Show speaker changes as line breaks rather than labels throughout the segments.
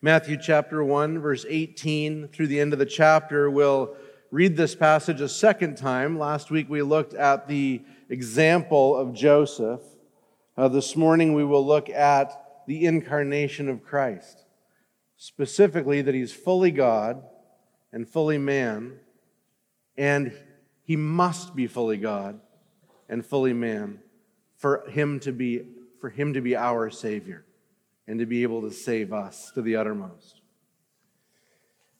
Matthew chapter 1, verse 18 through the end of the chapter. We'll read this passage a second time. Last week we looked at the example of Joseph. Uh, this morning we will look at the incarnation of Christ, specifically that he's fully God and fully man, and he must be fully God and fully man for him to be for him to be our savior and to be able to save us to the uttermost.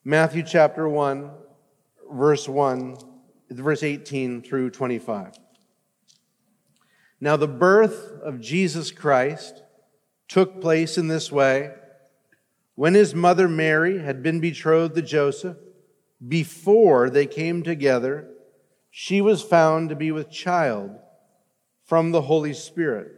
Matthew chapter 1 verse 1 verse 18 through 25. Now the birth of Jesus Christ took place in this way when his mother Mary had been betrothed to Joseph before they came together she was found to be with child from the Holy Spirit.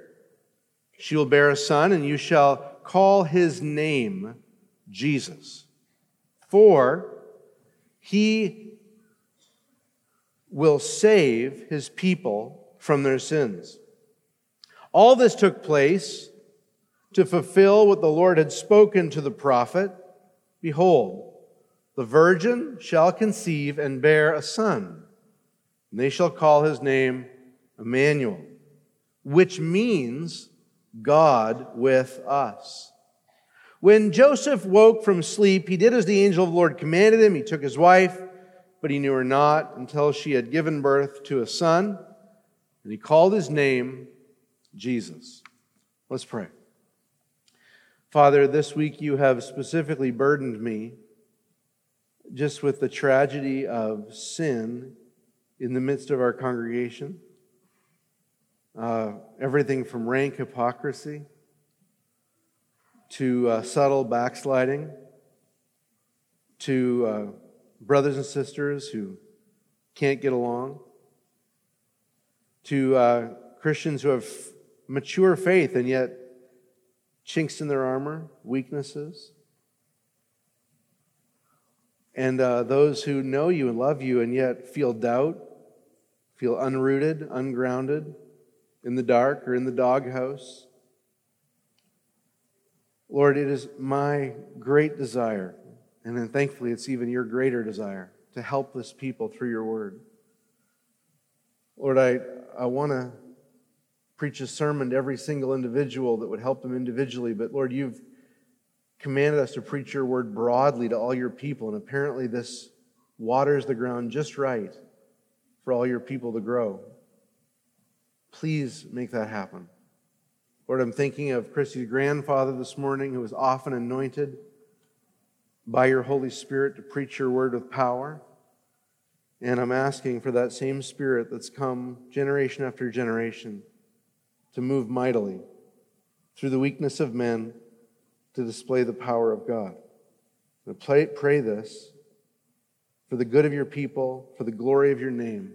She will bear a son, and you shall call his name Jesus. For he will save his people from their sins. All this took place to fulfill what the Lord had spoken to the prophet Behold, the virgin shall conceive and bear a son, and they shall call his name Emmanuel, which means God with us. When Joseph woke from sleep, he did as the angel of the Lord commanded him. He took his wife, but he knew her not until she had given birth to a son, and he called his name Jesus. Let's pray. Father, this week you have specifically burdened me just with the tragedy of sin in the midst of our congregation uh, everything from rank hypocrisy to uh, subtle backsliding to uh, brothers and sisters who can't get along to uh, Christians who have mature faith and yet chinks in their armor, weaknesses. And uh, those who know you and love you and yet feel doubt, feel unrooted, ungrounded, in the dark or in the doghouse. Lord, it is my great desire, and then thankfully it's even your greater desire to help this people through your word. Lord, I, I want to preach a sermon to every single individual that would help them individually, but Lord, you've commanded us to preach your word broadly to all your people, and apparently this waters the ground just right for all your people to grow. Please make that happen. Lord, I'm thinking of Christy's grandfather this morning who was often anointed by your Holy Spirit to preach your word with power. And I'm asking for that same spirit that's come generation after generation to move mightily through the weakness of men to display the power of God. Pray, pray this for the good of your people, for the glory of your name.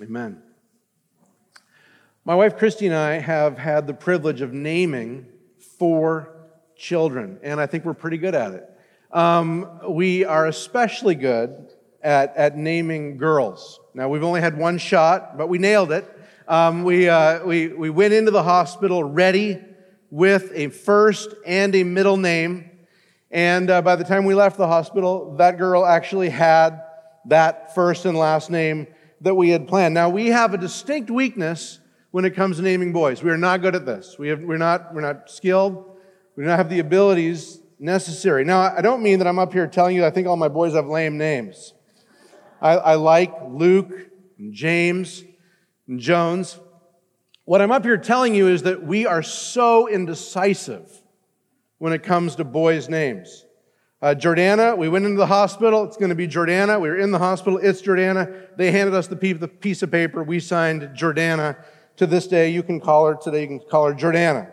Amen. My wife Christy and I have had the privilege of naming four children, and I think we're pretty good at it. Um, we are especially good at, at naming girls. Now, we've only had one shot, but we nailed it. Um, we, uh, we, we went into the hospital ready with a first and a middle name. And uh, by the time we left the hospital, that girl actually had that first and last name that we had planned. Now, we have a distinct weakness when it comes to naming boys. We are not good at this. We have, we're, not, we're not skilled. We do not have the abilities necessary. Now, I don't mean that I'm up here telling you I think all my boys have lame names. I, I like Luke and James and Jones. What I'm up here telling you is that we are so indecisive when it comes to boys' names. Uh, Jordana, we went into the hospital. It's going to be Jordana. We were in the hospital. It's Jordana. They handed us the piece of paper. We signed Jordana to this day, you can call her, today you can call her Jordana.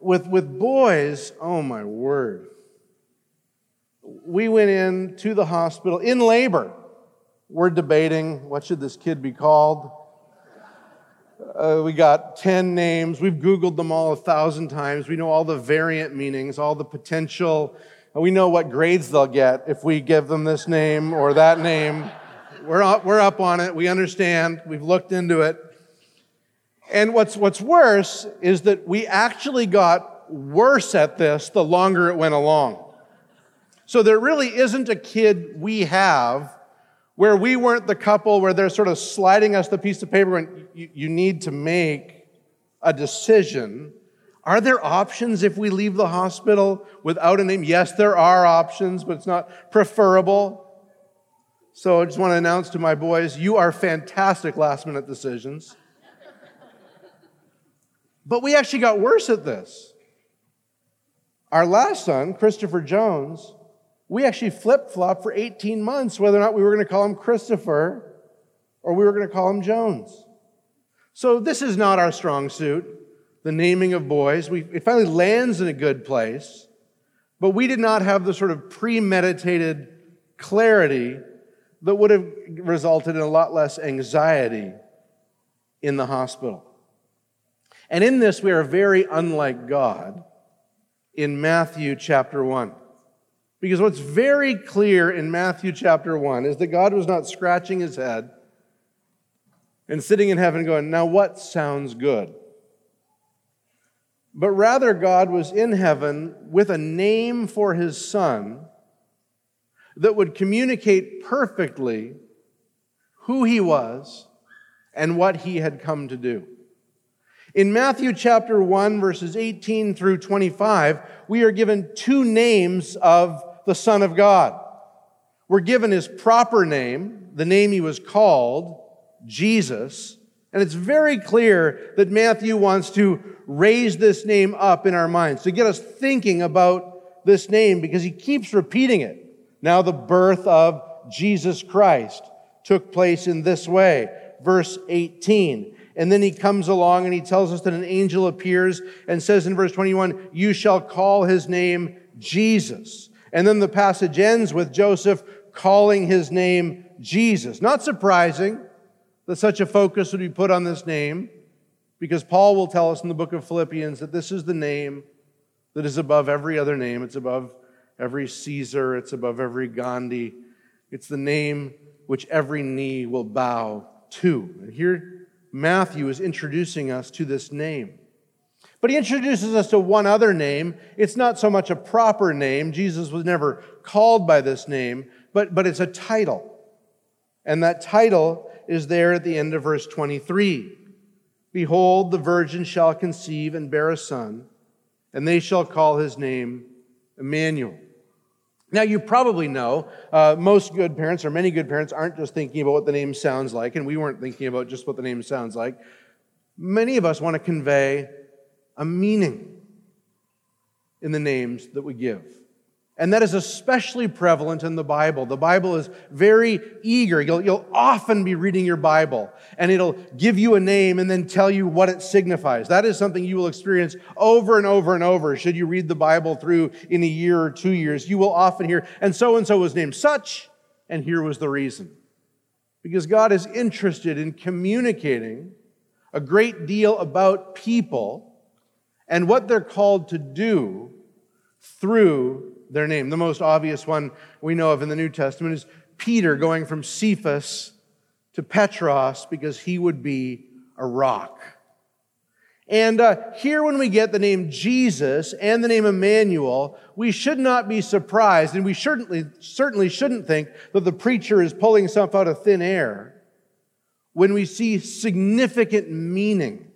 With, with boys, oh my word. we went in to the hospital in labor. We're debating what should this kid be called. Uh, we got 10 names. We've Googled them all a thousand times. We know all the variant meanings, all the potential. We know what grades they'll get if we give them this name or that name. We're up, we're up on it. We understand. We've looked into it. And what's, what's worse is that we actually got worse at this the longer it went along. So there really isn't a kid we have where we weren't the couple where they're sort of sliding us the piece of paper and you, you need to make a decision. Are there options if we leave the hospital without a name? Yes, there are options, but it's not preferable. So I just want to announce to my boys you are fantastic last minute decisions. but we actually got worse at this. Our last son, Christopher Jones, we actually flip flopped for 18 months whether or not we were going to call him Christopher or we were going to call him Jones. So this is not our strong suit, the naming of boys. We, it finally lands in a good place, but we did not have the sort of premeditated clarity that would have resulted in a lot less anxiety in the hospital. And in this, we are very unlike God in Matthew chapter 1. Because what's very clear in Matthew chapter 1 is that God was not scratching his head and sitting in heaven going, Now what sounds good? But rather, God was in heaven with a name for his son that would communicate perfectly who he was and what he had come to do. In Matthew chapter 1, verses 18 through 25, we are given two names of the Son of God. We're given his proper name, the name he was called, Jesus. And it's very clear that Matthew wants to raise this name up in our minds, to get us thinking about this name because he keeps repeating it. Now, the birth of Jesus Christ took place in this way. Verse 18. And then he comes along and he tells us that an angel appears and says in verse 21, You shall call his name Jesus. And then the passage ends with Joseph calling his name Jesus. Not surprising that such a focus would be put on this name, because Paul will tell us in the book of Philippians that this is the name that is above every other name. It's above every Caesar, it's above every Gandhi. It's the name which every knee will bow to. And here, Matthew is introducing us to this name. But he introduces us to one other name. It's not so much a proper name. Jesus was never called by this name, but, but it's a title. And that title is there at the end of verse 23. Behold, the virgin shall conceive and bear a son, and they shall call his name Emmanuel. Now, you probably know uh, most good parents, or many good parents, aren't just thinking about what the name sounds like, and we weren't thinking about just what the name sounds like. Many of us want to convey a meaning in the names that we give. And that is especially prevalent in the Bible. The Bible is very eager. You'll, you'll, often be reading your Bible and it'll give you a name and then tell you what it signifies. That is something you will experience over and over and over. Should you read the Bible through in a year or two years, you will often hear, and so and so was named such, and here was the reason. Because God is interested in communicating a great deal about people and what they're called to do through their name. The most obvious one we know of in the New Testament is Peter going from Cephas to Petros because he would be a rock. And uh, here, when we get the name Jesus and the name Emmanuel, we should not be surprised, and we certainly, certainly shouldn't think that the preacher is pulling stuff out of thin air when we see significant meaning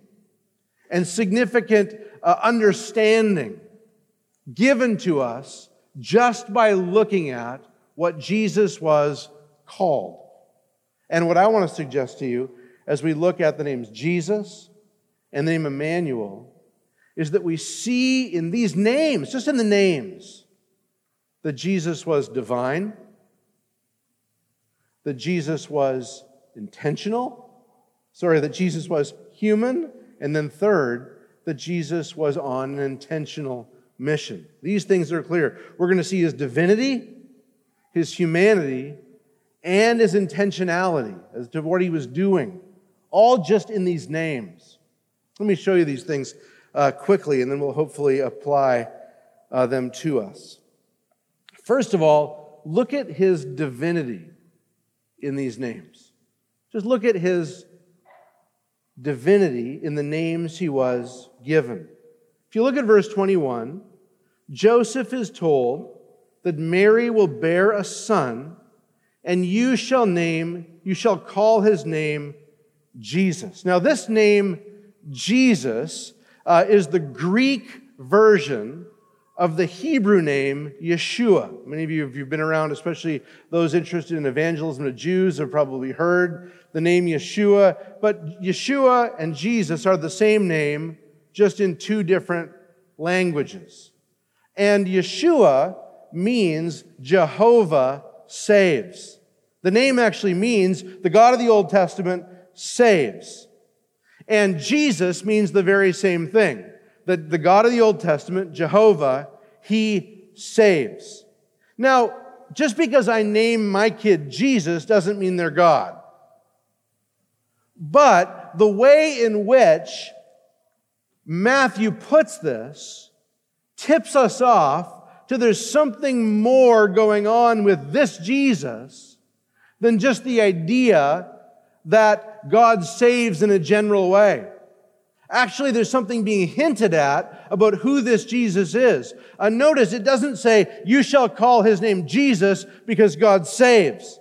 and significant uh, understanding given to us just by looking at what Jesus was called. And what I want to suggest to you as we look at the names Jesus and the name Emmanuel is that we see in these names, just in the names, that Jesus was divine, that Jesus was intentional, sorry, that Jesus was human, and then third, that Jesus was on an intentional mission. These things are clear. We're going to see his divinity his humanity, and his intentionality as to what he was doing, all just in these names. Let me show you these things uh, quickly, and then we'll hopefully apply uh, them to us. First of all, look at his divinity in these names. Just look at his divinity in the names he was given. If you look at verse 21, Joseph is told that Mary will bear a son, and you shall name, you shall call his name Jesus. Now, this name, Jesus, uh, is the Greek version of the Hebrew name Yeshua. Many of you, if you've been around, especially those interested in evangelism to Jews, have probably heard the name Yeshua. But Yeshua and Jesus are the same name, just in two different languages. And Yeshua means Jehovah saves. The name actually means the God of the Old Testament saves. And Jesus means the very same thing that the God of the Old Testament, Jehovah, he saves. Now, just because I name my kid Jesus doesn't mean they're God. But the way in which Matthew puts this tips us off to there's something more going on with this Jesus than just the idea that God saves in a general way. Actually, there's something being hinted at about who this Jesus is. Uh, notice it doesn't say, You shall call his name Jesus because God saves.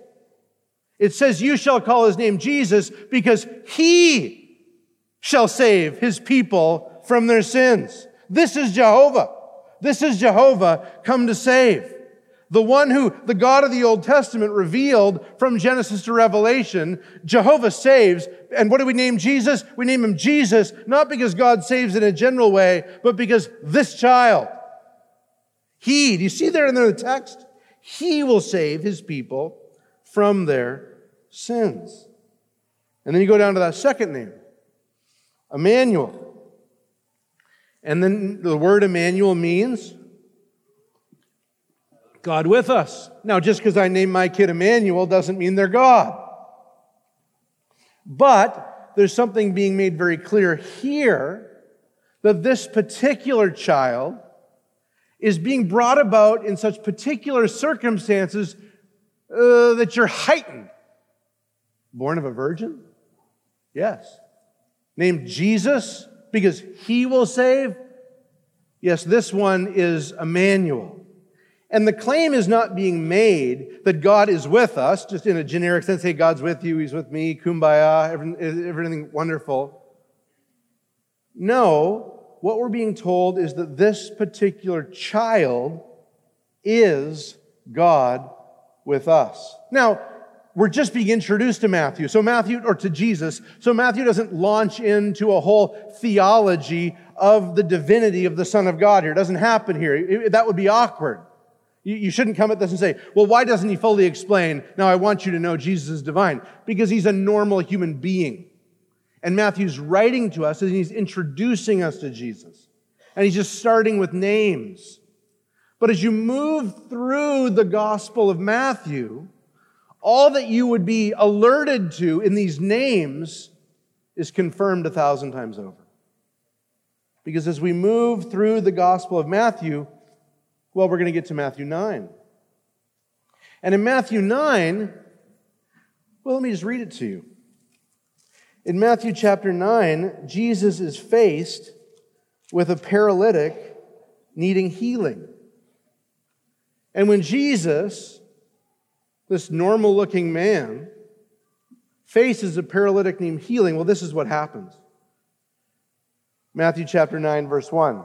It says, You shall call his name Jesus because he shall save his people from their sins. This is Jehovah. This is Jehovah come to save. The one who the God of the Old Testament revealed from Genesis to Revelation, Jehovah saves. And what do we name Jesus? We name him Jesus, not because God saves in a general way, but because this child, he, do you see there in the text? He will save his people from their sins. And then you go down to that second name, Emmanuel. And then the word Emmanuel means God with us. Now, just because I name my kid Emmanuel doesn't mean they're God. But there's something being made very clear here that this particular child is being brought about in such particular circumstances uh, that you're heightened. Born of a virgin? Yes. Named Jesus because he will save? Yes, this one is Emmanuel. And the claim is not being made that God is with us, just in a generic sense, hey, God's with you, He's with me, kumbaya, everything, wonderful. No, what we're being told is that this particular child is God with us. Now, we're just being introduced to Matthew. So Matthew, or to Jesus. So Matthew doesn't launch into a whole theology of the divinity of the Son of God here. It doesn't happen here. That would be awkward. You, you shouldn't come at this and say, well, why doesn't he fully explain? Now, I want you to know Jesus is divine. Because he's a normal human being. And Matthew's writing to us and he's introducing us to Jesus. And he's just starting with names. But as you move through the Gospel of Matthew, all that you would be alerted to in these names is confirmed a thousand times over. Because as we move through the Gospel of Matthew, well, we're going to get to Matthew 9. And in Matthew 9, well, let me just read it to you. In Matthew chapter 9, Jesus is faced with a paralytic needing healing. And when Jesus, this normal looking man, faces a paralytic named healing, well, this is what happens. Matthew chapter 9, verse 1.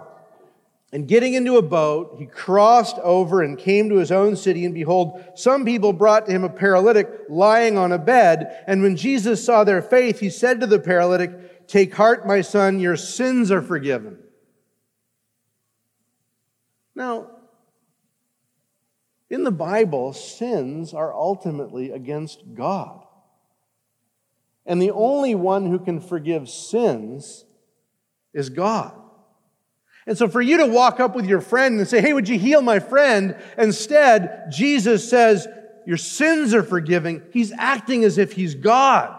And getting into a boat, he crossed over and came to his own city. And behold, some people brought to him a paralytic lying on a bed. And when Jesus saw their faith, he said to the paralytic, Take heart, my son, your sins are forgiven. Now, in the Bible, sins are ultimately against God. And the only one who can forgive sins is God. And so for you to walk up with your friend and say, Hey, would you heal my friend? Instead, Jesus says, your sins are forgiven. He's acting as if he's God.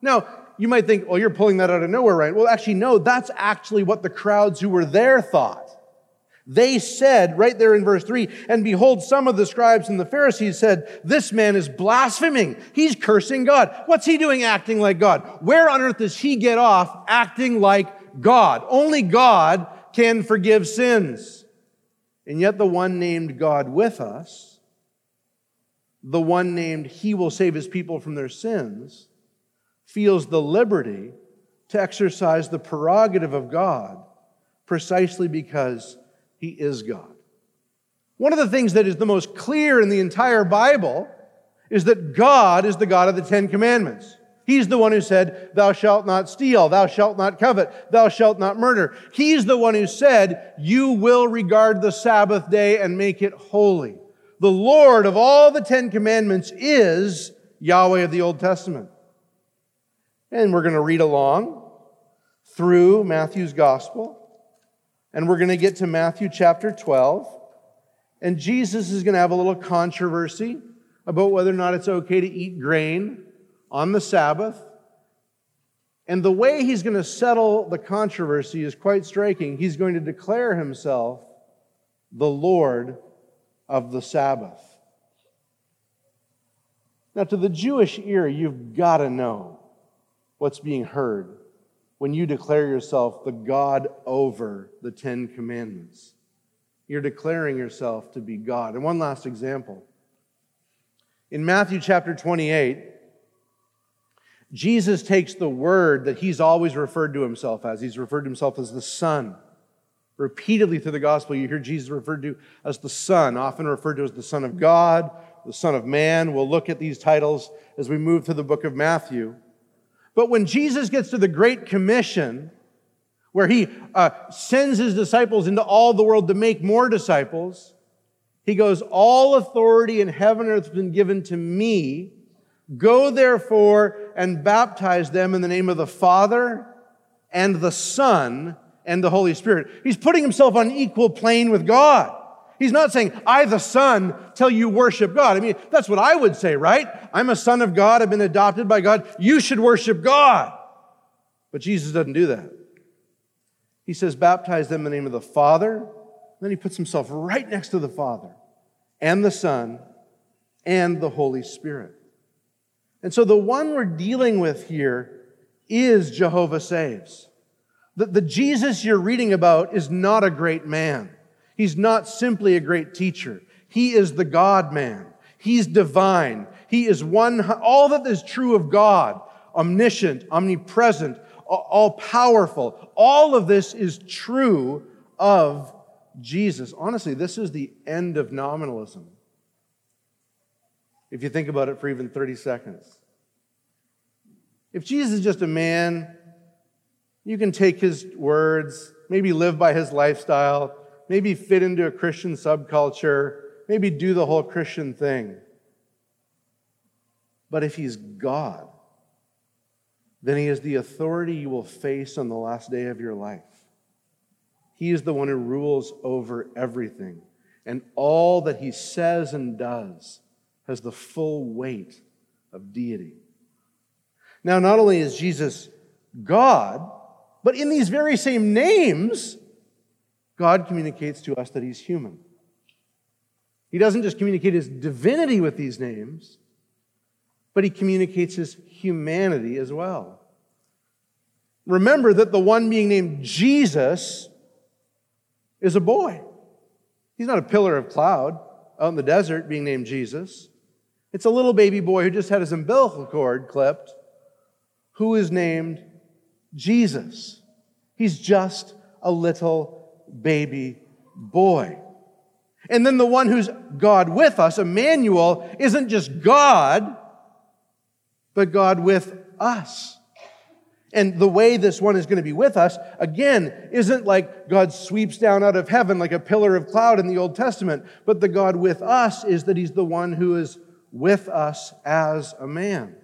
Now, you might think, well, you're pulling that out of nowhere, right? Well, actually, no, that's actually what the crowds who were there thought. They said, right there in verse 3, and behold, some of the scribes and the Pharisees said, This man is blaspheming. He's cursing God. What's he doing acting like God? Where on earth does he get off acting like God? Only God can forgive sins. And yet, the one named God with us, the one named He will save His people from their sins, feels the liberty to exercise the prerogative of God precisely because he is God. One of the things that is the most clear in the entire Bible is that God is the God of the Ten Commandments. He's the one who said, Thou shalt not steal, thou shalt not covet, thou shalt not murder. He's the one who said, You will regard the Sabbath day and make it holy. The Lord of all the Ten Commandments is Yahweh of the Old Testament. And we're going to read along through Matthew's Gospel. And we're going to get to Matthew chapter 12. And Jesus is going to have a little controversy about whether or not it's okay to eat grain on the Sabbath. And the way he's going to settle the controversy is quite striking. He's going to declare himself the Lord of the Sabbath. Now, to the Jewish ear, you've got to know what's being heard when you declare yourself the God over the Ten Commandments. You're declaring yourself to be God. And one last example. In Matthew chapter 28, Jesus takes the word that he's always referred to himself as. He's referred to himself as the Son. Repeatedly through the gospel, you hear Jesus referred to as the Son, often referred to as the Son of God, the Son of Man. We'll look at these titles as we move through the book of Matthew. But when Jesus gets to the Great Commission, where he uh, sends his disciples into all the world to make more disciples, he goes, All authority in heaven and earth has been given to me. Go therefore and baptize them in the name of the Father and the Son and the Holy Spirit. He's putting himself on equal plane with God. He's not saying, I, the Son, tell you worship God. I mean, that's what I would say, right? I'm a son of God. I've been adopted by God. You should worship God. But Jesus doesn't do that. He says, baptize them in the name of the Father. Then he puts himself right next to the Father and the Son and the Holy Spirit. And so the one we're dealing with here is Jehovah Saves. The, the Jesus you're reading about is not a great man. He's not simply a great teacher. He is the God man. He's divine. He is one, all that is true of God, omniscient, omnipresent, all powerful. All of this is true of Jesus. Honestly, this is the end of nominalism. If you think about it for even 30 seconds. If Jesus is just a man, you can take his words, maybe live by his lifestyle, maybe fit into a Christian subculture, maybe do the whole Christian thing. But if he's God, then he is the authority you will face on the last day of your life. He is the one who rules over everything. And all that he says and does has the full weight of deity. Now, not only is Jesus God, but in these very same names, God communicates to us that he's human. He doesn't just communicate his divinity with these names, but he communicates his humanity as well. Remember that the one being named Jesus is a boy. He's not a pillar of cloud out in the desert being named Jesus. It's a little baby boy who just had his umbilical cord clipped, who is named Jesus. He's just a little baby boy. And then the one who's God with us, Emmanuel, isn't just God, but God with us. And the way this one is going to be with us, again, isn't like God sweeps down out of heaven like a pillar of cloud in the Old Testament, but the God with us is that He's the one who is with us as a man.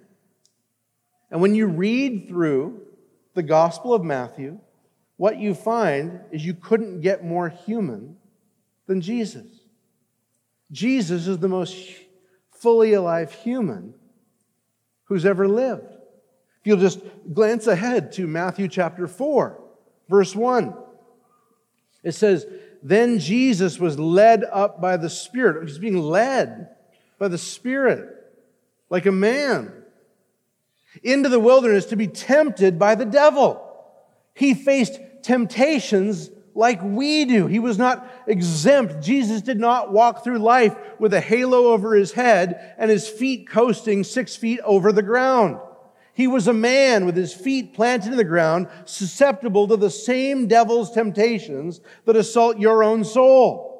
And when you read through the Gospel of Matthew, what you find is you couldn't get more human than Jesus. Jesus is the most fully alive human who's ever lived. If you'll just glance ahead to Matthew chapter 4, verse 1, it says, Then Jesus was led up by the Spirit. He's being led by the Spirit like a man into the wilderness to be tempted by the devil. He faced temptations like we do. He was not exempt. Jesus did not walk through life with a halo over his head and his feet coasting six feet over the ground. He was a man with his feet planted in the ground, susceptible to the same devil's temptations that assault your own soul.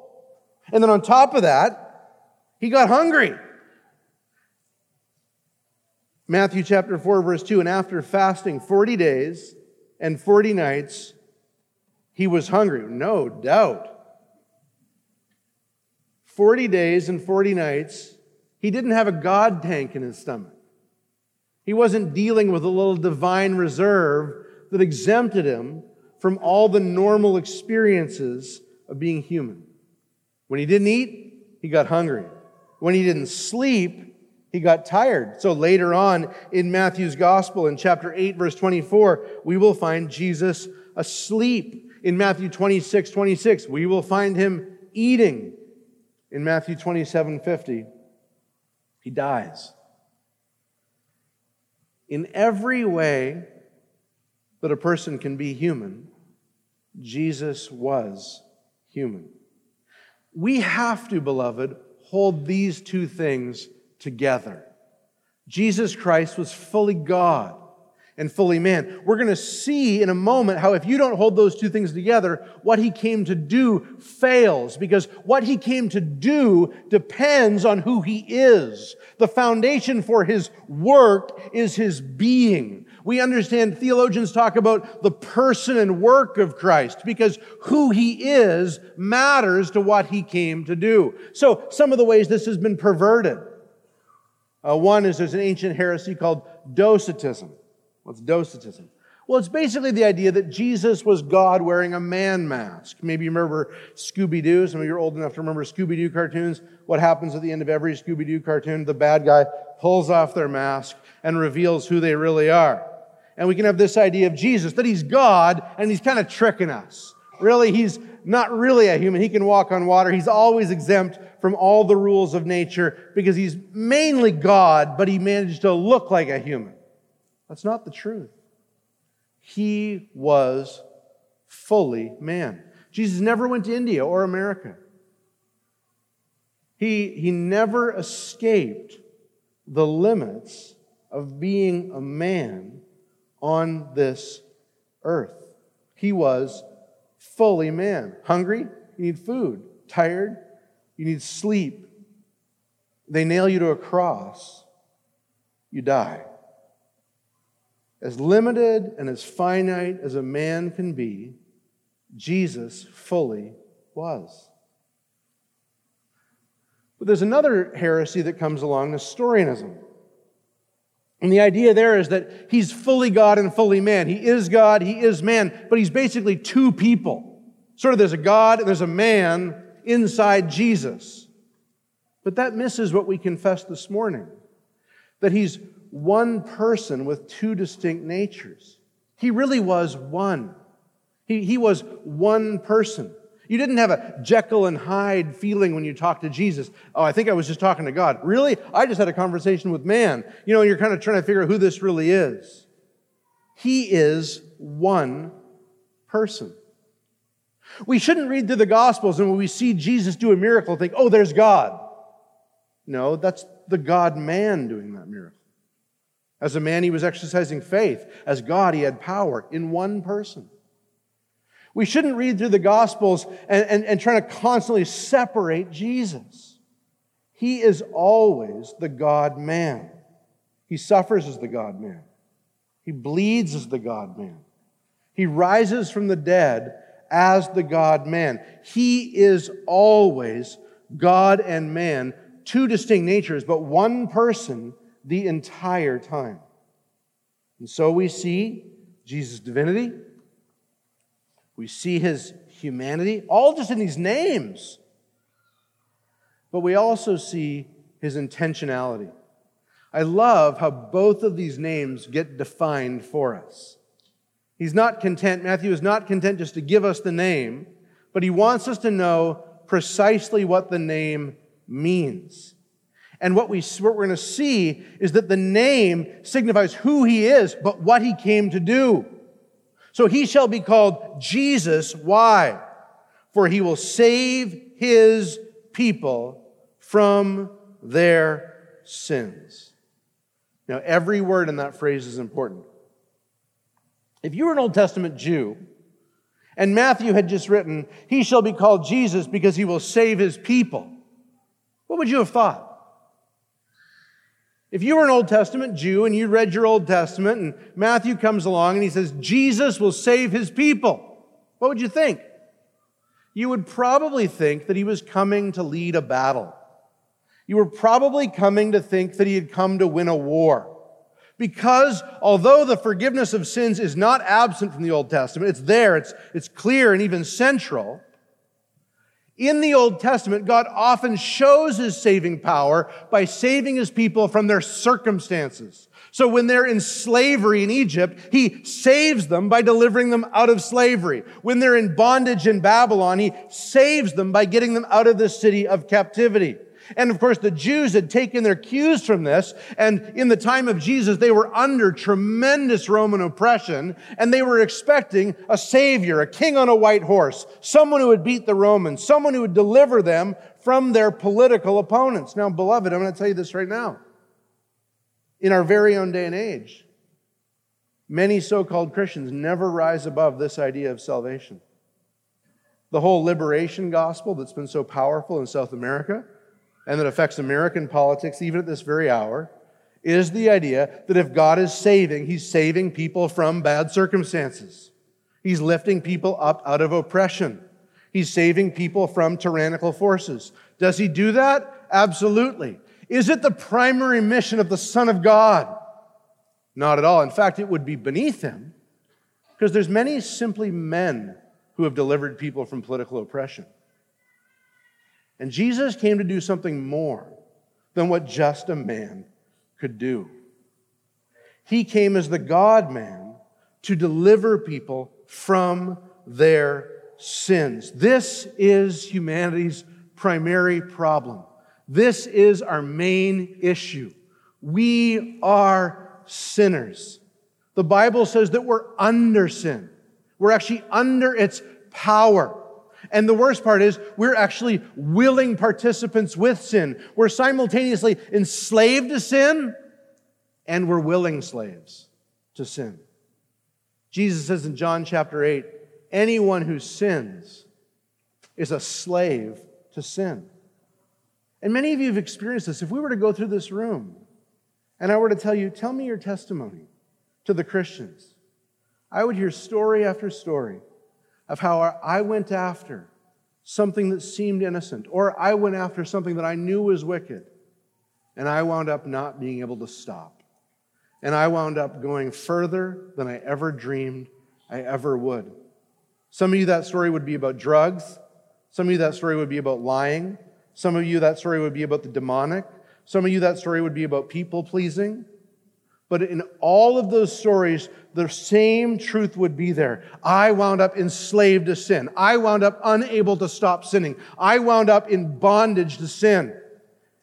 And then on top of that, he got hungry. Matthew chapter 4, verse 2 And after fasting 40 days and 40 nights, he was hungry. No doubt. 40 days and 40 nights, he didn't have a God tank in his stomach. He wasn't dealing with a little divine reserve that exempted him from all the normal experiences of being human. When he didn't eat, he got hungry. When he didn't sleep, he got tired. So later on in Matthew's gospel, in chapter 8, verse 24, we will find Jesus asleep. In Matthew 26, 26, we will find him eating. In Matthew 27, 50, he dies. In every way that a person can be human, Jesus was human. We have to, beloved, hold these two things together. Jesus Christ was fully God and fully man. We're going to see in a moment how if you don't hold those two things together, what he came to do fails because what he came to do depends on who he is. The foundation for his work is his being. We understand theologians talk about the person and work of Christ because who he is matters to what he came to do. So some of the ways this has been perverted. Uh, one is there's an ancient heresy called Docetism. What's Docetism? Well, it's basically the idea that Jesus was God wearing a man mask. Maybe you remember Scooby Doo. Some of you are old enough to remember Scooby Doo cartoons. What happens at the end of every Scooby Doo cartoon? The bad guy pulls off their mask and reveals who they really are. And we can have this idea of Jesus that he's God and he's kind of tricking us. Really, he's not really a human. He can walk on water. He's always exempt from all the rules of nature because he's mainly God, but he managed to look like a human. That's not the truth. He was fully man. Jesus never went to India or America. He, he never escaped the limits of being a man on this earth. He was fully man. Hungry, you need food. Tired, you need sleep. They nail you to a cross, you die. As limited and as finite as a man can be, Jesus fully was. But there's another heresy that comes along, Nestorianism. And the idea there is that he's fully God and fully man. He is God, he is man, but he's basically two people. Sort of there's a God and there's a man inside Jesus. But that misses what we confessed this morning that he's one person with two distinct natures. He really was one. He, he was one person. You didn't have a Jekyll and Hyde feeling when you talked to Jesus. Oh, I think I was just talking to God. Really? I just had a conversation with man. You know, you're kind of trying to figure out who this really is. He is one person. We shouldn't read through the Gospels and when we see Jesus do a miracle, think, oh, there's God. No, that's the God man doing that miracle. As a man, he was exercising faith. As God, he had power in one person. We shouldn't read through the Gospels and, and, and try to constantly separate Jesus. He is always the God man. He suffers as the God man. He bleeds as the God man. He rises from the dead as the God man. He is always God and man, two distinct natures, but one person the entire time. And so we see Jesus' divinity, we see his humanity, all just in these names. But we also see his intentionality. I love how both of these names get defined for us. He's not content, Matthew is not content just to give us the name, but he wants us to know precisely what the name means. And what, we, what we're going to see is that the name signifies who he is, but what he came to do. So he shall be called Jesus. Why? For he will save his people from their sins. Now, every word in that phrase is important. If you were an Old Testament Jew, and Matthew had just written, He shall be called Jesus because he will save his people, what would you have thought? If you were an Old Testament Jew and you read your Old Testament and Matthew comes along and he says, Jesus will save his people, what would you think? You would probably think that he was coming to lead a battle. You were probably coming to think that he had come to win a war. Because although the forgiveness of sins is not absent from the Old Testament, it's there, it's, it's clear and even central. In the Old Testament, God often shows his saving power by saving his people from their circumstances. So when they're in slavery in Egypt, he saves them by delivering them out of slavery. When they're in bondage in Babylon, he saves them by getting them out of the city of captivity. And of course, the Jews had taken their cues from this. And in the time of Jesus, they were under tremendous Roman oppression. And they were expecting a savior, a king on a white horse, someone who would beat the Romans, someone who would deliver them from their political opponents. Now, beloved, I'm going to tell you this right now. In our very own day and age, many so called Christians never rise above this idea of salvation. The whole liberation gospel that's been so powerful in South America and that affects American politics even at this very hour is the idea that if God is saving, He's saving people from bad circumstances. He's lifting people up out of oppression. He's saving people from tyrannical forces. Does He do that? Absolutely. Is it the primary mission of the Son of God? Not at all. In fact, it would be beneath Him because there's many simply men who have delivered people from political oppression. And Jesus came to do something more than what just a man could do. He came as the God man to deliver people from their sins. This is humanity's primary problem. This is our main issue. We are sinners. The Bible says that we're under sin. We're actually under its power. And the worst part is, we're actually willing participants with sin. We're simultaneously enslaved to sin and we're willing slaves to sin. Jesus says in John chapter 8 anyone who sins is a slave to sin. And many of you have experienced this. If we were to go through this room and I were to tell you, tell me your testimony to the Christians, I would hear story after story of how I went after something that seemed innocent, or I went after something that I knew was wicked, and I wound up not being able to stop. And I wound up going further than I ever dreamed I ever would. Some of you, that story would be about drugs. Some of you, that story would be about lying. Some of you, that story would be about the demonic. Some of you, that story would be about people pleasing. But in all of those stories, the same truth would be there. I wound up enslaved to sin. I wound up unable to stop sinning. I wound up in bondage to sin.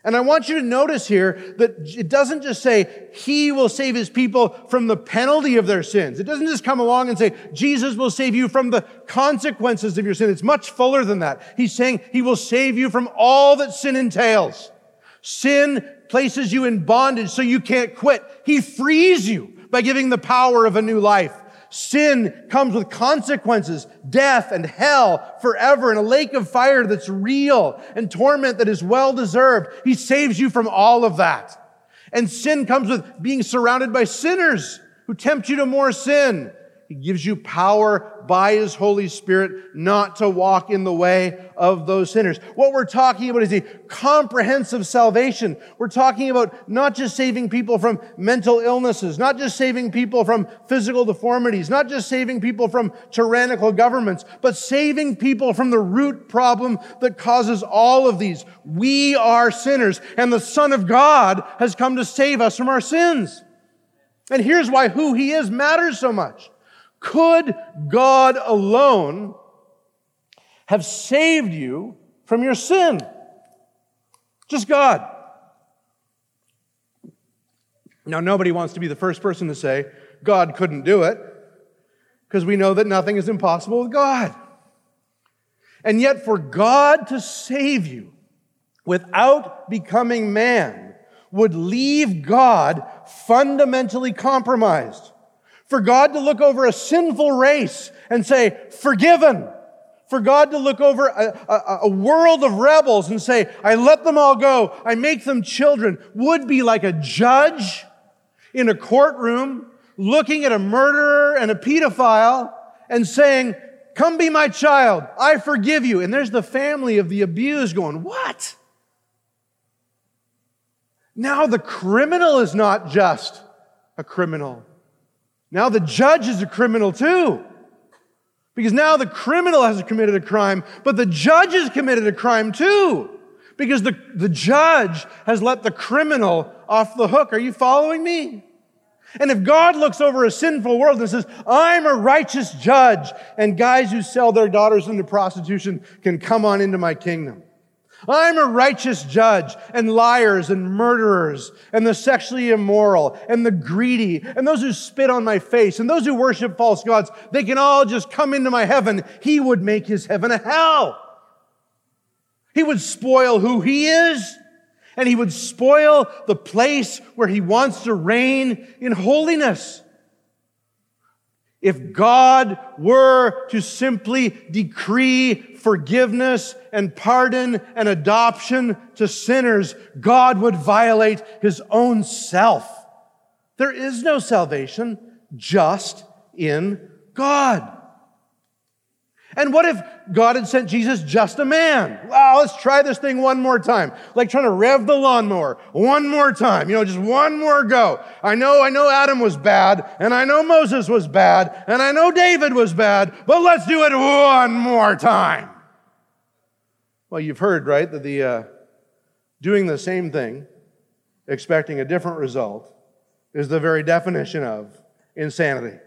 And I want you to notice here that it doesn't just say, He will save His people from the penalty of their sins. It doesn't just come along and say, Jesus will save you from the consequences of your sin. It's much fuller than that. He's saying He will save you from all that sin entails. Sin places you in bondage so you can't quit. He frees you by giving the power of a new life. Sin comes with consequences, death and hell forever and a lake of fire that's real and torment that is well deserved. He saves you from all of that. And sin comes with being surrounded by sinners who tempt you to more sin. He gives you power by His Holy Spirit not to walk in the way of those sinners. What we're talking about is a comprehensive salvation. We're talking about not just saving people from mental illnesses, not just saving people from physical deformities, not just saving people from tyrannical governments, but saving people from the root problem that causes all of these. We are sinners, and the Son of God has come to save us from our sins. And here's why who He is matters so much. Could God alone have saved you from your sin? Just God. Now, nobody wants to be the first person to say, God couldn't do it, because we know that nothing is impossible with God. And yet, for God to save you without becoming man would leave God fundamentally compromised for God to look over a sinful race and say, forgiven. For God to look over a, a, a, world of rebels and say, I let them all go, I make them children, would be like a judge in a courtroom looking at a murderer and a pedophile and saying, Come be my child, I forgive you. And there's the family of the abused going, What? Now the criminal is not just a criminal. Now the judge is a criminal too. Because now the criminal has committed a crime, but the judge has committed a crime too. Because the, the judge has let the criminal off the hook. Are you following me? And if God looks over a sinful world and says, I'm a righteous judge, and guys who sell their daughters into prostitution can come on into my kingdom. I'm a righteous judge, and liars and murderers, and the sexually immoral, and the greedy, and those who spit on my face, and those who worship false gods, they can all just come into my heaven. He would make his heaven a hell. He would spoil who he is, and he would spoil the place where he wants to reign in holiness. If God were to simply decree forgiveness and pardon and adoption to sinners, God would violate his own self. There is no salvation just in God. And what if God had sent Jesus just a man? Wow, let's try this thing one more time. Like trying to rev the lawnmower one more time. You know, just one more go. I know, I know Adam was bad, and I know Moses was bad, and I know David was bad, but let's do it one more time. Well, you've heard, right, that the uh, doing the same thing, expecting a different result, is the very definition of insanity.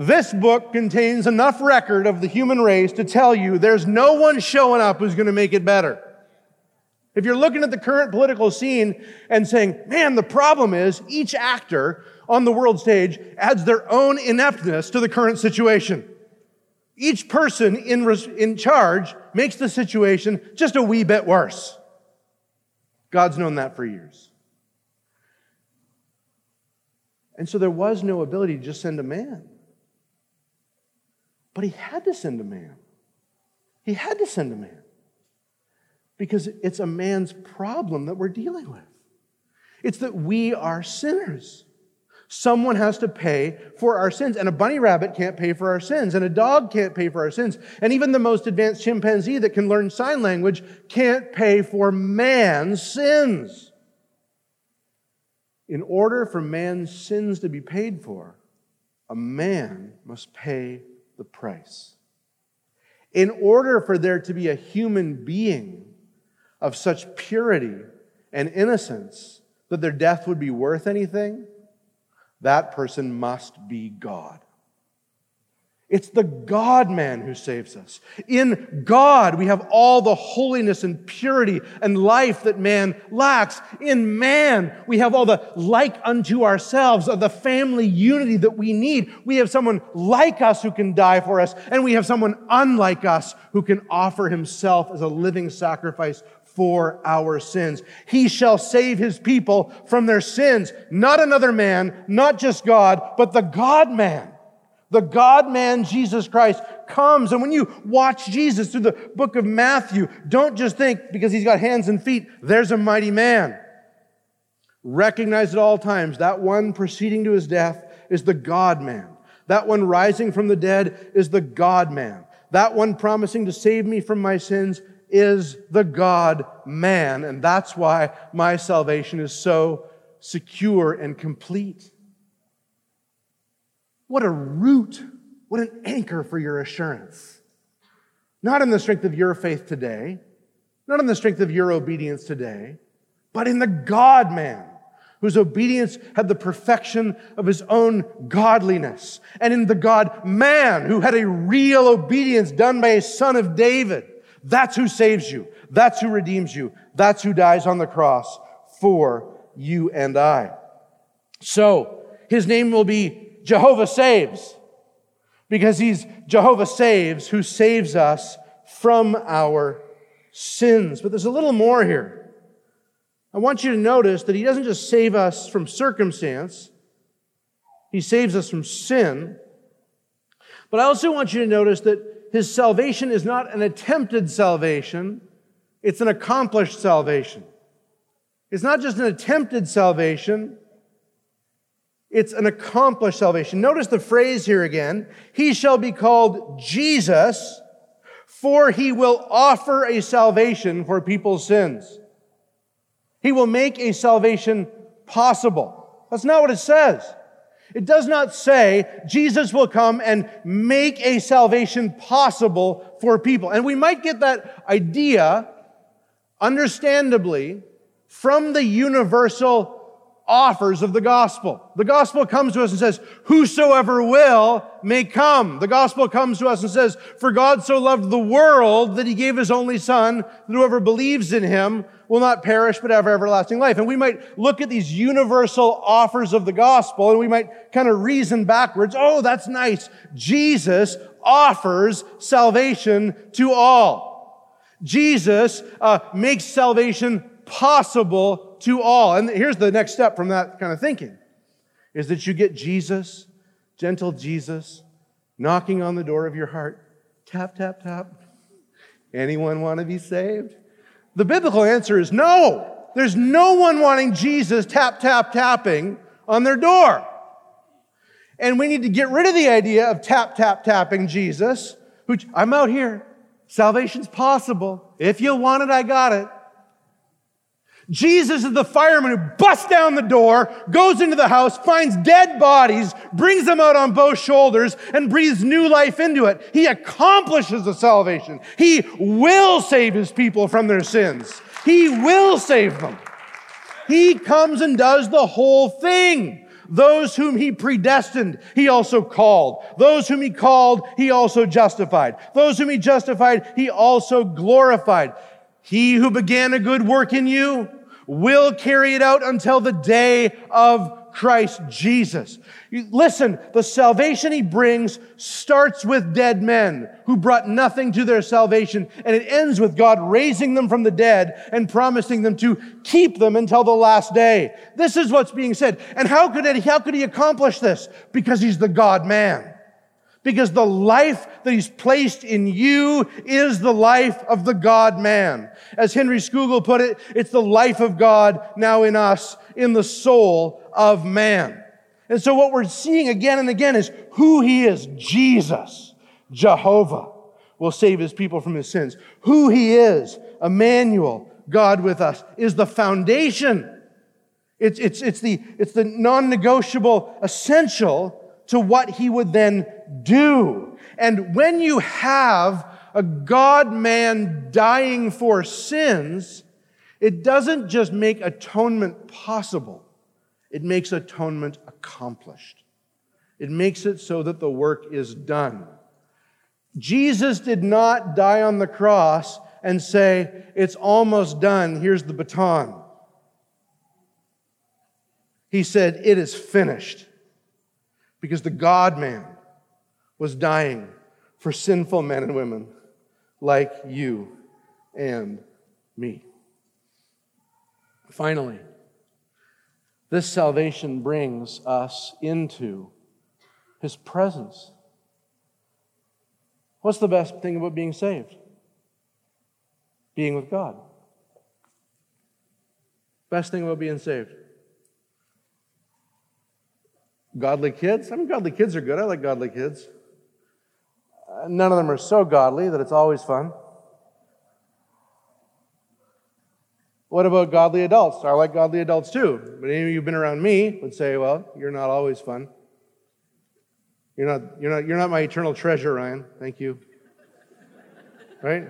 This book contains enough record of the human race to tell you there's no one showing up who's going to make it better. If you're looking at the current political scene and saying, man, the problem is each actor on the world stage adds their own ineptness to the current situation. Each person in, in charge makes the situation just a wee bit worse. God's known that for years. And so there was no ability to just send a man. But he had to send a man. He had to send a man. Because it's a man's problem that we're dealing with. It's that we are sinners. Someone has to pay for our sins. And a bunny rabbit can't pay for our sins. And a dog can't pay for our sins. And even the most advanced chimpanzee that can learn sign language can't pay for man's sins. In order for man's sins to be paid for, a man must pay the price. In order for there to be a human being of such purity and innocence that their death would be worth anything, that person must be God. It's the God man who saves us. In God, we have all the holiness and purity and life that man lacks. In man, we have all the like unto ourselves of the family unity that we need. We have someone like us who can die for us, and we have someone unlike us who can offer himself as a living sacrifice for our sins. He shall save his people from their sins. Not another man, not just God, but the God man. The God man, Jesus Christ, comes. And when you watch Jesus through the book of Matthew, don't just think because he's got hands and feet, there's a mighty man. Recognize at all times that one proceeding to his death is the God man. That one rising from the dead is the God man. That one promising to save me from my sins is the God man. And that's why my salvation is so secure and complete. What a root, what an anchor for your assurance. Not in the strength of your faith today, not in the strength of your obedience today, but in the God man whose obedience had the perfection of his own godliness, and in the God man who had a real obedience done by a son of David. That's who saves you. That's who redeems you. That's who dies on the cross for you and I. So, his name will be Jehovah Saves, because he's Jehovah Saves who saves us from our sins. But there's a little more here. I want you to notice that he doesn't just save us from circumstance, he saves us from sin. But I also want you to notice that his salvation is not an attempted salvation, it's an accomplished salvation. It's not just an attempted salvation, it's an accomplished salvation. Notice the phrase here again He shall be called Jesus, for he will offer a salvation for people's sins. He will make a salvation possible. That's not what it says. It does not say Jesus will come and make a salvation possible for people. And we might get that idea, understandably, from the universal offers of the gospel. The gospel comes to us and says, whosoever will may come. The gospel comes to us and says, for God so loved the world that he gave his only son, that whoever believes in him will not perish but have everlasting life. And we might look at these universal offers of the gospel and we might kind of reason backwards. Oh, that's nice. Jesus offers salvation to all. Jesus uh, makes salvation possible to all. And here's the next step from that kind of thinking is that you get Jesus, gentle Jesus, knocking on the door of your heart. Tap, tap, tap. Anyone want to be saved? The biblical answer is no. There's no one wanting Jesus tap, tap, tapping on their door. And we need to get rid of the idea of tap, tap, tapping Jesus, which I'm out here. Salvation's possible. If you want it, I got it. Jesus is the fireman who busts down the door, goes into the house, finds dead bodies, brings them out on both shoulders, and breathes new life into it. He accomplishes the salvation. He will save his people from their sins. He will save them. He comes and does the whole thing. Those whom he predestined, he also called. Those whom he called, he also justified. Those whom he justified, he also glorified. He who began a good work in you will carry it out until the day of Christ Jesus. Listen, the salvation he brings starts with dead men who brought nothing to their salvation, and it ends with God raising them from the dead and promising them to keep them until the last day. This is what's being said. And how could, it, how could he accomplish this? Because he's the God man. Because the life that he's placed in you is the life of the God man. As Henry Scougal put it, it's the life of God now in us, in the soul of man. And so what we're seeing again and again is who he is. Jesus, Jehovah, will save his people from his sins. Who he is, Emmanuel, God with us, is the foundation. It's, it's, it's the, it's the non-negotiable essential to what he would then do. And when you have a God man dying for sins, it doesn't just make atonement possible, it makes atonement accomplished. It makes it so that the work is done. Jesus did not die on the cross and say, It's almost done, here's the baton. He said, It is finished because the God man was dying for sinful men and women like you and me. Finally, this salvation brings us into his presence. What's the best thing about being saved? Being with God. Best thing about being saved. Godly kids? I mean, godly kids are good. I like godly kids. None of them are so godly that it's always fun. What about godly adults? I like godly adults too. But any of you who've been around me would say, well, you're not always fun. You're not, you're not, you're not my eternal treasure, Ryan. Thank you. right?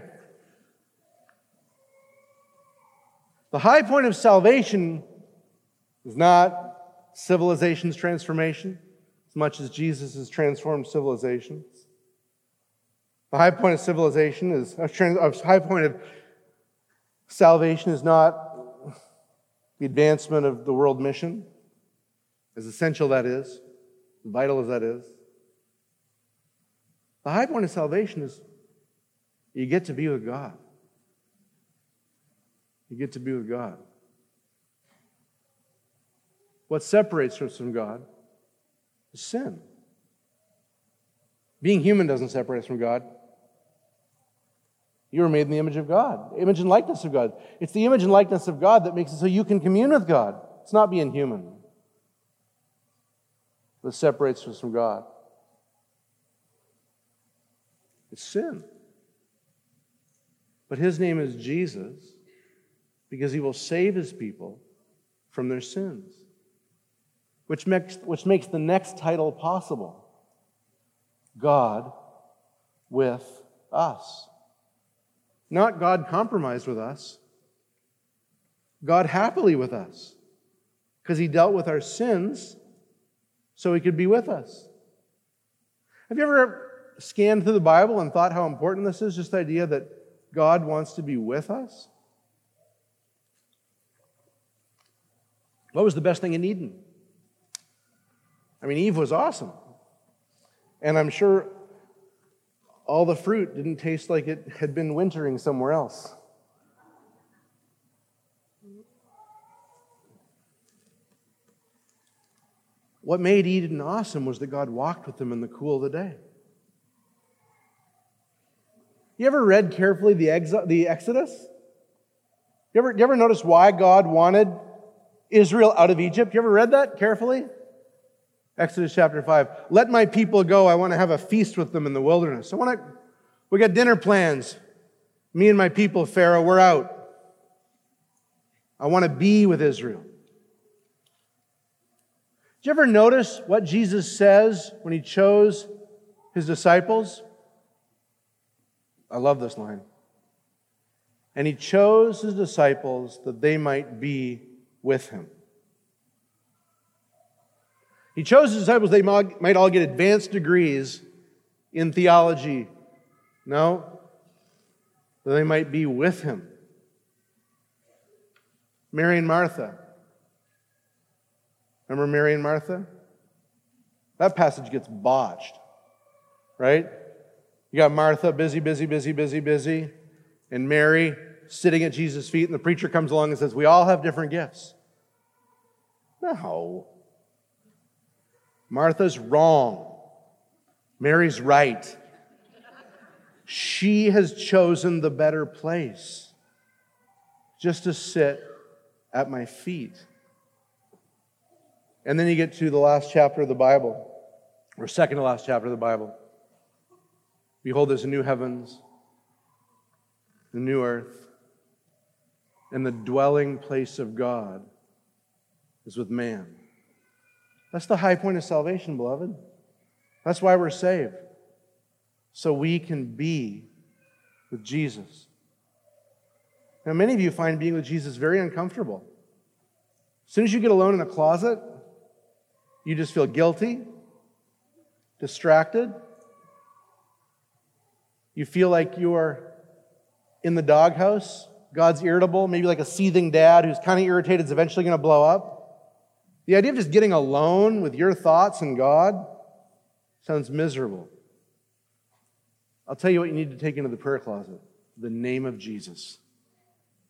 The high point of salvation is not civilization's transformation as much as Jesus has transformed civilizations. The high point of civilization is, a high point of Salvation is not the advancement of the world mission, as essential that is, vital as that is. The high point of salvation is you get to be with God. You get to be with God. What separates us from God is sin. Being human doesn't separate us from God. You were made in the image of God, image and likeness of God. It's the image and likeness of God that makes it so you can commune with God. It's not being human that separates us from God. It's sin. But his name is Jesus because he will save his people from their sins, which makes, which makes the next title possible God with us. Not God compromised with us, God happily with us, because He dealt with our sins so He could be with us. Have you ever scanned through the Bible and thought how important this is? Just the idea that God wants to be with us? What was the best thing in Eden? I mean, Eve was awesome. And I'm sure all the fruit didn't taste like it had been wintering somewhere else. What made Eden awesome was that God walked with them in the cool of the day. You ever read carefully the, Ex- the Exodus? You ever, you ever notice why God wanted Israel out of Egypt? You ever read that carefully? Exodus chapter 5. Let my people go. I want to have a feast with them in the wilderness. I want to, we got dinner plans. Me and my people, Pharaoh, we're out. I want to be with Israel. Did you ever notice what Jesus says when he chose his disciples? I love this line. And he chose his disciples that they might be with him. He chose his disciples, they might all get advanced degrees in theology. No, that they might be with him. Mary and Martha. Remember Mary and Martha? That passage gets botched, right? You got Martha, busy, busy, busy, busy, busy, and Mary sitting at Jesus' feet, and the preacher comes along and says, We all have different gifts. No. Martha's wrong. Mary's right. She has chosen the better place just to sit at my feet. And then you get to the last chapter of the Bible, or second to last chapter of the Bible. Behold, there's a new heavens, the new earth, and the dwelling place of God is with man. That's the high point of salvation, beloved. That's why we're saved. So we can be with Jesus. Now, many of you find being with Jesus very uncomfortable. As soon as you get alone in a closet, you just feel guilty, distracted. You feel like you are in the doghouse. God's irritable, maybe like a seething dad who's kind of irritated, is eventually going to blow up. The idea of just getting alone with your thoughts and God sounds miserable. I'll tell you what you need to take into the prayer closet the name of Jesus.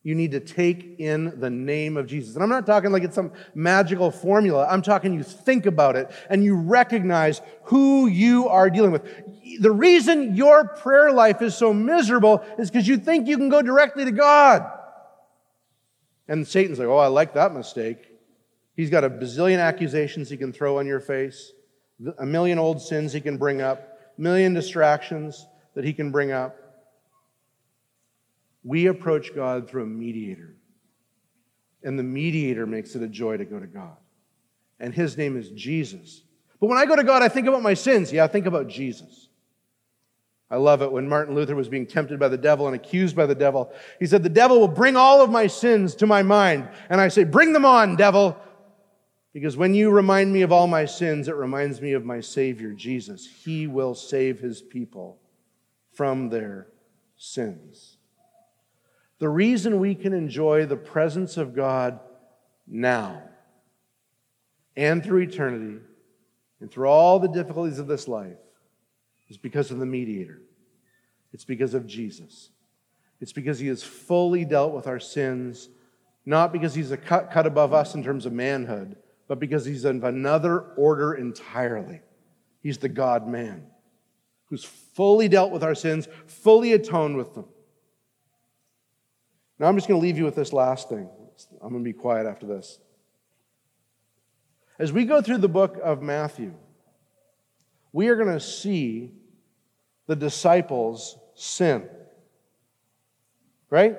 You need to take in the name of Jesus. And I'm not talking like it's some magical formula. I'm talking you think about it and you recognize who you are dealing with. The reason your prayer life is so miserable is because you think you can go directly to God. And Satan's like, oh, I like that mistake. He's got a bazillion accusations he can throw on your face, a million old sins he can bring up, a million distractions that he can bring up. We approach God through a mediator, and the mediator makes it a joy to go to God. And his name is Jesus. But when I go to God, I think about my sins. Yeah, I think about Jesus. I love it when Martin Luther was being tempted by the devil and accused by the devil. He said, The devil will bring all of my sins to my mind. And I say, Bring them on, devil. Because when you remind me of all my sins, it reminds me of my Savior, Jesus. He will save his people from their sins. The reason we can enjoy the presence of God now and through eternity and through all the difficulties of this life is because of the mediator. It's because of Jesus. It's because he has fully dealt with our sins, not because he's a cut, cut above us in terms of manhood, but because he's of another order entirely. He's the God man who's fully dealt with our sins, fully atoned with them. Now, I'm just going to leave you with this last thing. I'm going to be quiet after this. As we go through the book of Matthew, we are going to see the disciples sin. Right?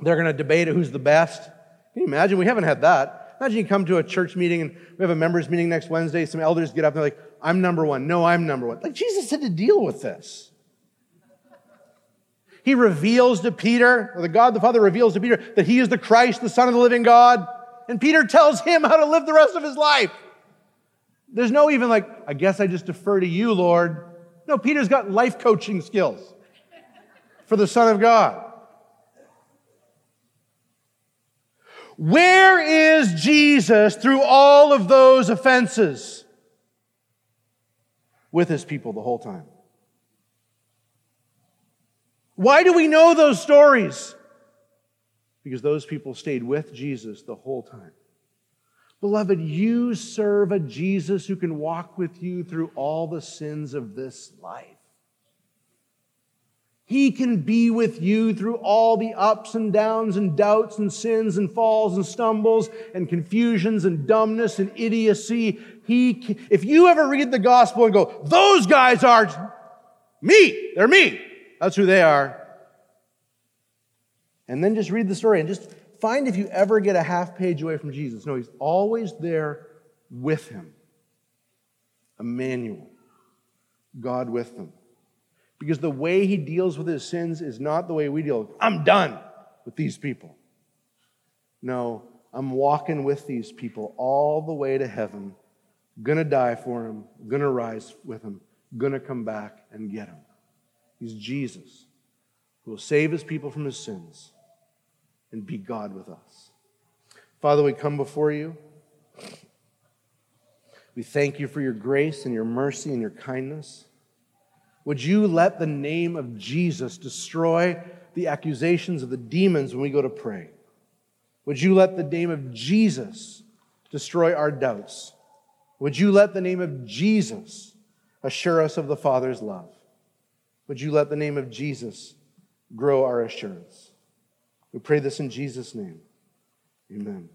They're going to debate who's the best. Can you imagine? We haven't had that. Imagine you come to a church meeting and we have a members meeting next Wednesday. Some elders get up and they're like, I'm number one. No, I'm number one. Like Jesus had to deal with this. He reveals to Peter, or the God the Father reveals to Peter, that he is the Christ, the Son of the living God. And Peter tells him how to live the rest of his life. There's no even like, I guess I just defer to you, Lord. No, Peter's got life coaching skills for the Son of God. Where is Jesus through all of those offenses? With his people the whole time. Why do we know those stories? Because those people stayed with Jesus the whole time. Beloved, you serve a Jesus who can walk with you through all the sins of this life. He can be with you through all the ups and downs and doubts and sins and falls and stumbles and confusions and dumbness and idiocy. He, can, if you ever read the gospel and go, those guys are me, they're me. That's who they are. And then just read the story and just find if you ever get a half page away from Jesus. No, he's always there with him. Emmanuel, God with them. Because the way he deals with his sins is not the way we deal. I'm done with these people. No, I'm walking with these people all the way to heaven, gonna die for him, gonna rise with him, gonna come back and get him. He's Jesus who will save his people from his sins and be God with us. Father, we come before you. We thank you for your grace and your mercy and your kindness. Would you let the name of Jesus destroy the accusations of the demons when we go to pray? Would you let the name of Jesus destroy our doubts? Would you let the name of Jesus assure us of the Father's love? Would you let the name of Jesus grow our assurance? We pray this in Jesus' name. Amen.